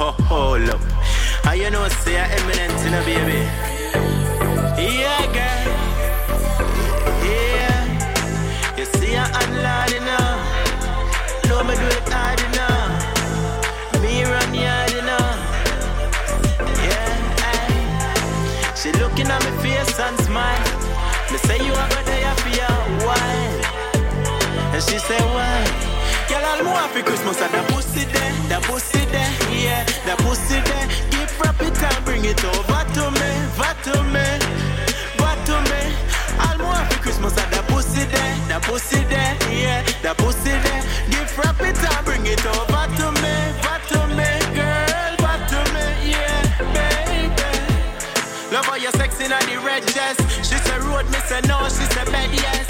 ho, hold up. How you know, say I'm eminent in a baby? Yeah, girl. Yeah. You see, I'm unload enough. No, me do it hard enough. Me run yard enough. Yeah, aye. She looking at me face and smile. Me say you are go there for a while. And she say why? Girl, all more for Christmas and the pussy there, the pussy yeah, the pussy there. Give wrap it and bring it over to me, over to me, over to me. All more for Christmas and the pussy there, the pussy there, yeah, the pussy there. Give wrap it and bring it over to me, over to me, girl, over to me, yeah, baby. Love how you're sexy in the red dress. She said road, me say no, she said bed yes.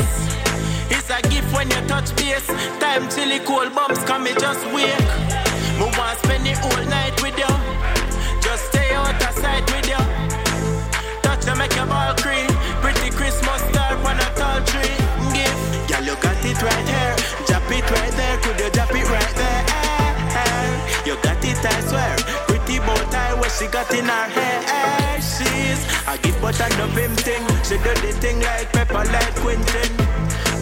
It's a gift when you touch base. Time chilly cold bumps come me just wake. I swear. Pretty bow tie what she got in her hair. She's a gift but I love him thing. She do the thing like pepper like Quentin.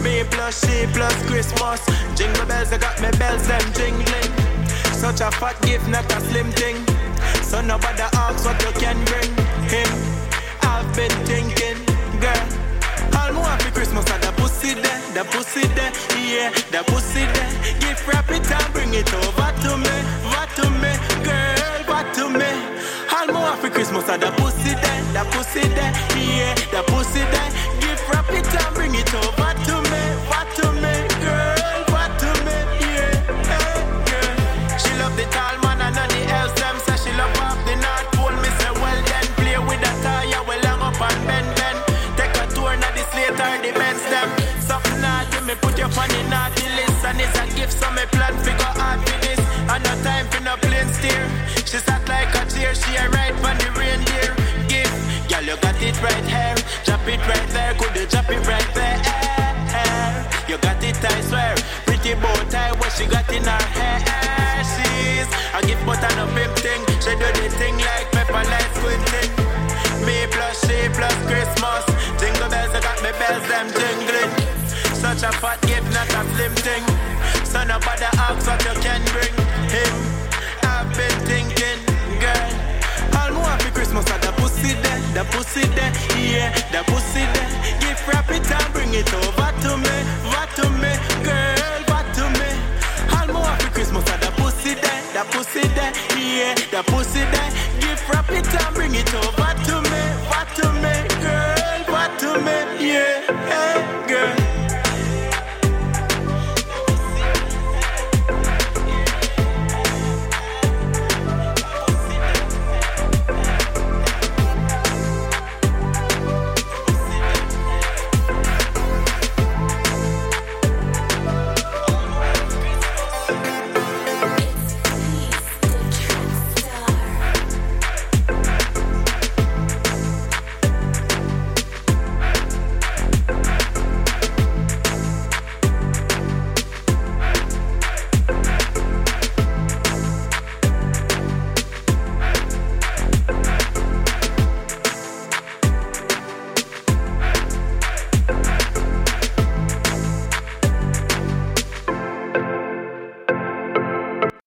Me plus she plus Christmas. Jingle bells, I got me bells, them jingling. Such a fat gift, not a slim thing. So nobody asks what you can bring him. I've been thinking, girl. All more happy Christmas and the pussy there, the pussy there, yeah, the pussy there. Give wrap it and bring it over happy Christmas the pussy there, the pussy there, yeah, the pussy there. Give wrap it and bring it over to me, over to me, girl, over to me, yeah, hey, girl. She love the tall man and none the else them say she love off the north pole. Me say well then play with the tire well long up and bend bend. Take a tour now the slate or the Benz them. Something naughty me put you on the naughty list and it's a gift so me plan figure out for this. It right there. Could you drop it right there? You got it, I swear. Pretty bow tie, what she got in her hair. She's a gift, but I know pimp thing. She do the thing like pepper, like squinting. Me plus she plus Christmas. Jingle bells, I got me bells, them jingling. Such a fat gift, not a slim thing. So nobody asks what you can bring the pussy there. Give wrap it and bring it over to me, over to me, girl, over to me. All more happy Christmas at the pussy there, the pussy there, yeah, the pussy